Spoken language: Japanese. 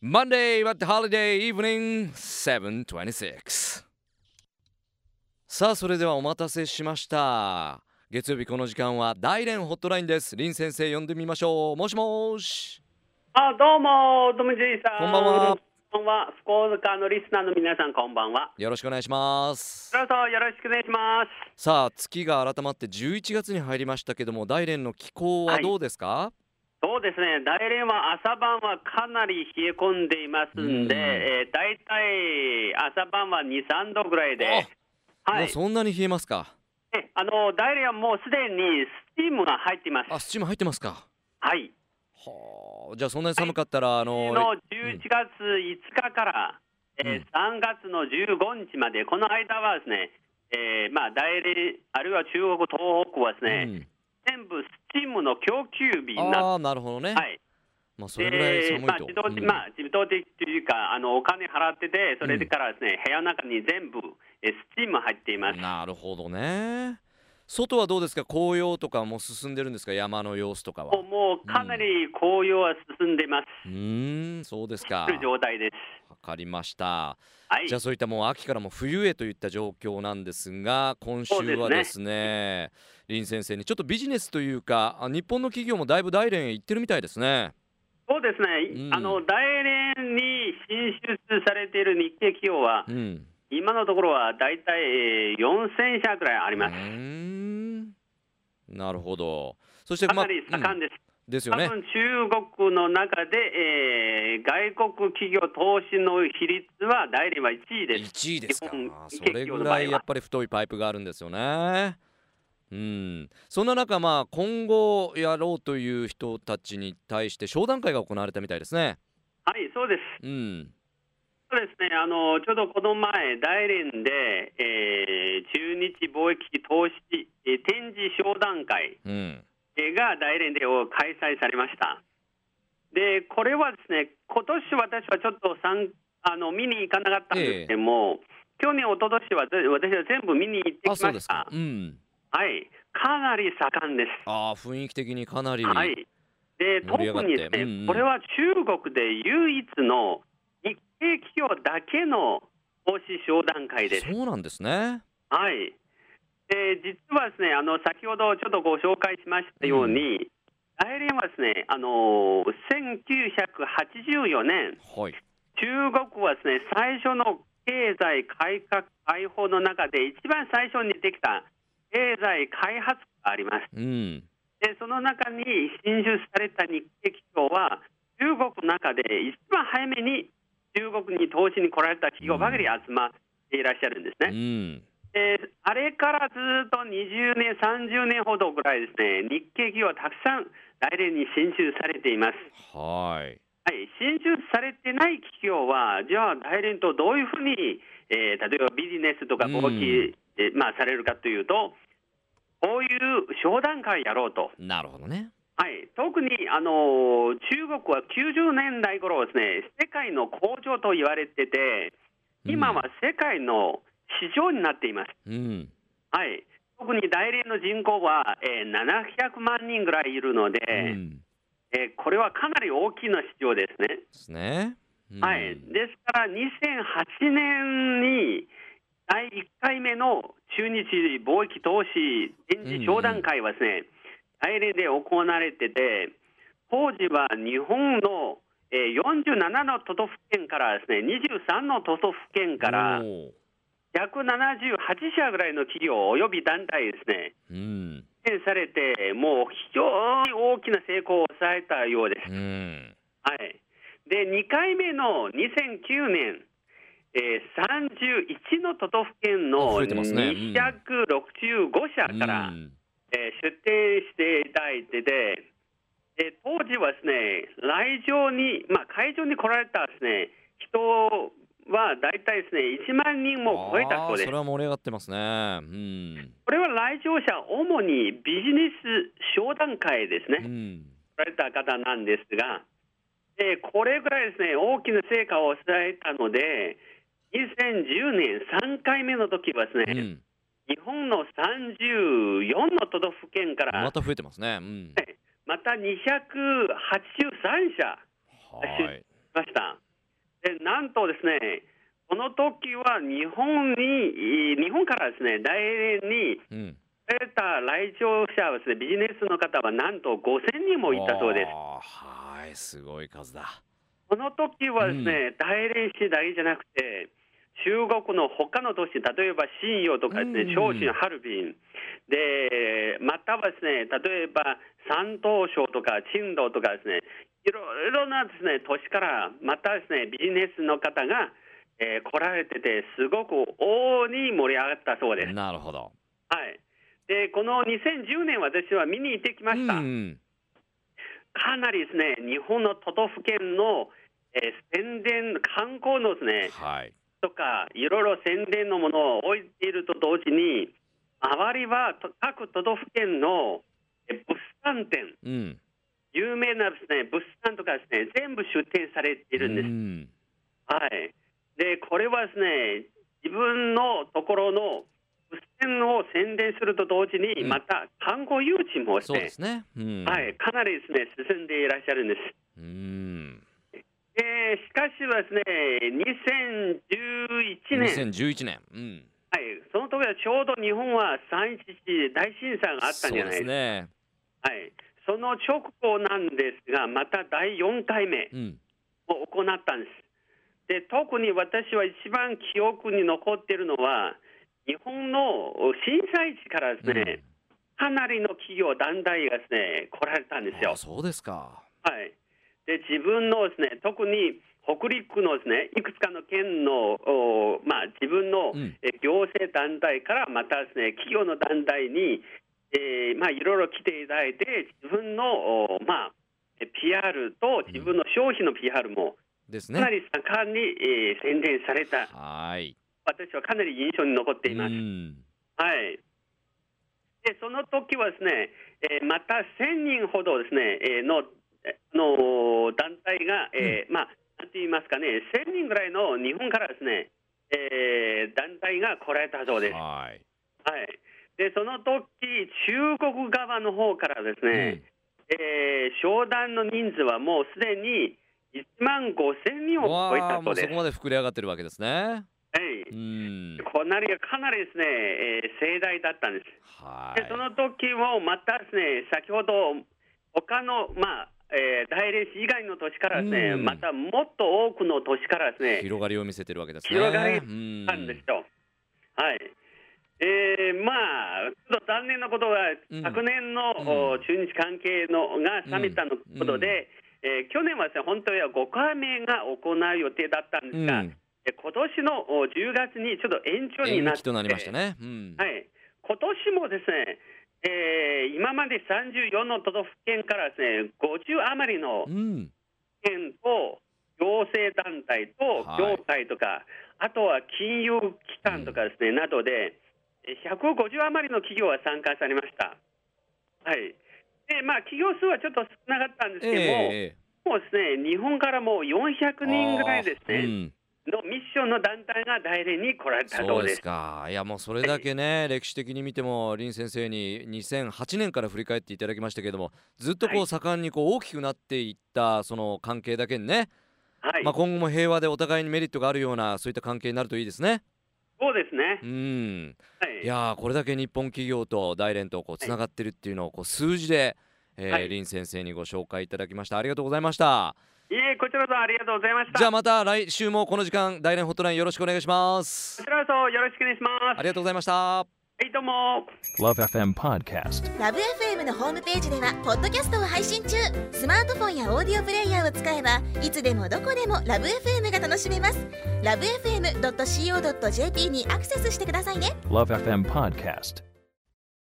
Monday the holiday evening 726さあそれではお待たせしました月曜日この時間は大連ホットラインです林先生呼んでみましょうもしもしあ、どうも、ドムジーさん。こんばんは。こんばんは。福岡のリスナーの皆さん、こんばんは。よろしくお願いしますどうぞよろしくお願いします。さあ月が改まって11月に入りましたけども大連の気候はどうですか、そうですね、大連は朝晩はかなり冷え込んでいますんで、うんえー、大体朝晩は2、3度ぐらいで、はい。もうそんなに冷えますか？えあの大連はもうすでにスチームが入っています。あスチーム入ってますか。はい。はあじゃあそんなに寒かったら、あのの11月5日から、えーうん。3月の15日まで、この間はですね、えーまあ、大連、あるいは中国、東北はですね、うん全部スチームの供給日になっああなるほどね、はい、まあそれぐらい寒いと、まあ、自動的、うん。まあ、自動的というか、あのお金払ってて、それからですね、部屋の中に全部えスチーム入っています。なるほどね。外はどうですか？紅葉とかも進んでるんですか？山の様子とかは。もうもうかなり紅葉は進んでます、うーんそうですか。という状態です。わかりました。はい。じゃあそういったもう秋からも冬へといった状況なんですが今週はですね。林先生にちょっとビジネスというかあ日本の企業もだいぶ大連へ行ってるみたいですね。そうですね、うん。あの大連に進出されている日系企業は、うん。今のところは大体えー4000社くらいありうます。なるほど。そしてかなりまあ盛んです。うんですよね。多分中国の中で、えー外国企業投資の比率は大連は1位です。1位ですか。それぐらいやっぱり太いパイプがあるんですよね。うん。そんな中まあ今後やろうという人たちに対して商談会が行われたみたいですね。はい、そうです。うん。そうですね。あのちょうどこの前大連で、えー中日貿易投資、えー展示商談会うん。えーが大連で開催されました。で、これはですね、今年私はちょっと参あの見に行かなかったんですけども、去年、一昨年はぜ私は全部見に行ってきまあそうですしたか。うんはい、かなり盛んです。ああ雰囲気的にかなり、はい。で、特にですね、うんうんこれは中国で唯一の日系企業だけの投資商談会です。そうなんですねはい。で、実はですね、あの先ほどちょっとご紹介しましたように、大連はですね、あの1984年、はい。中国はですね、最初の経済改革開放の中で一番最初にできた経済開発があります。うん。で、その中に進出された日系企業は、中国の中で一番早めに中国に投資に来られた企業ばかり集まっていらっしゃるんですうね。んであれからずっと20年、30年ほどぐらいですね、日系企業はたくさん大連に進出されています。はい。はい、進出されてない企業は、じゃあ、大連とどういうふうに、えー例えばビジネスとかうん。貿易、えーまあ、されるかというと、こういう商談会やろうと。なるほどね。はい、特にあの中国は90年代頃ですね、世界の工場と言われてて、今は世界の市場になっています。うん。はい、特に大連の人口は、えー700万人ぐらいいるので、うん。えーこれはかなり大きな市場ですね。ですね、うん。はい、ですから2008年に第1回目の中日貿易投資展示商談会はですね、大連で行われてて、当時は日本の、えー47の都道府県からですね、23の都道府県から178社ぐらいの企業および団体ですね、うん。されて、もう非常に大きな成功を収めたようです。うん。はい、で2回目の2009年、えー、31の都道府県の増えてますね。うん265社から、うん。えー出展していただいてて、で当時はですね来場に、まあ、会場に来られたですね人は大体ですね1万人も超えたそうです。それ。は盛り上がってますね。うん。これは来場者、主にビジネス商談会ですね。うん。られた方なんですが、えーこれぐらいですね、大きな成果を収めたので、2010年3回目の時はですね、うん。日本の34の都道府県から、また増えてますね。うん。また283社はいしました。でなんとですね、この時は日本に、日本からですね、大連にうん。来た来場者はですね、ビジネスの方はなんと5000人もいたそうです。はいすごい数だ。この時はですね、大連市だけじゃなくて、中国の他の都市、例えば信陽とかですね、うん長春、ハルビン、で、またはですね、例えば山東省とか青島とかですね、いろいろなですね、都市から、またですね、ビジネスの方が、えー来られてて、すごく大に盛り上がったそうです。なるほどはい。で、この2010年、私は見に行ってきました。うんかなりですね、日本の都道府県の、えー宣伝、観光のですね、はいとか、いろいろ宣伝のものを置いていると同時に、周りはと各都道府県のえー物産展、うん有名なですね物産とかですね、全部出展されているんです。うん。はい。で、これはですね、自分のところの物産を宣伝すると同時に、うん。また観光誘致もですねそうで、すね。うん。はい、かなりですね、進んでいらっしゃるんです。うん。えーしかしはですね、2011年、2011年。うん。はい、その時はちょうど日本は 3・ 11大震災があったんじゃないですか。すね。はい、その直後なんですが、また第4回目うん。を行ったんです。で特に私は一番記憶に残っているのは、日本の震災地からですね、かなりの企業、団体がですね来られたんですよ。あ。そうですか。はい、で自分のですね特に北陸のですねいくつかの県の、おまあ、自分の、行政団体からまたですね企業の団体に、えーまあ、いろいろ来ていただいて自分の、おまあ、え PR と自分の商品の PR もですかなねり盛んに、えー宣伝されたはい私はかなり印象に残っています。うんはい。で、その時はですね、えーまた1000人ほどですね、えーの、えの団体が、えーまあ、なんて言いますかね、1000人ぐらいの日本からですね、えー団体が来られたそうです。ははいい。で、その時、中国側の方からですね、えー商談の人数はもうすでに1万5000人を超えたそうでそこまで膨れ上がってるわけですねはい。うんこなりがかなりですね、えー盛大だったんです。はいでその時もまたですね、先ほど、他のまあ、えー大連市以外の都市からですね、うんまたもっと多くの都市からですね、広がりを見せてるわけですね広がりうんたんですよ。はい。えーまあ、ちょっと残念なことは、うん。昨年の、うん。お中日関係のがサミットのことで、えー去年はですね、本当は5回目が行う予定だったんですが、うん。え今年のお10月にちょっと延長になって、延期となりましたね。うん。はい、今年もですね、えー今まで34の都道府県からですね、50余りのうん。県と行政団体とはい。業界とか、あとは金融機関とかですね、などで、えー150余りの企業が参加されました。はい。で、まあ、企業数はちょっと少なかったんですけども、ええもうですね、日本からもう400人ぐらいですね、のミッションの団体が大連に来られたそそううです。かいやもうそれだけね歴史的に見ても林先生に2008年から振り返っていただきましたけどもずっとこはいう盛んにこう大きくなっていったその関係だけにね、はい、まあ、今後も平和でお互いにメリットがあるようなそういった関係になるといいですね。そうですね。う。ん。はい。いやーこれだけ日本企業と大連とこうつながってるっていうのをこう数字で、えーはい。林先生にご紹介いただきました。ありがとうございましたいえ、こちらこそありがとうございました。じゃあまた来週もこの時間大連ホットラインよろしくお願いします。こちらこそよろしくお願いします。ありがとうございましたはい、どうも。Love FM Podcast. ラブ f m のホームページではポッドキャストを配信中スマートフォンやオーディオプレイヤーを使えばいつでもどこでもラブ f m が楽しめますラブ FM.co.jp にアクセスしてくださいね Love FM Podcast.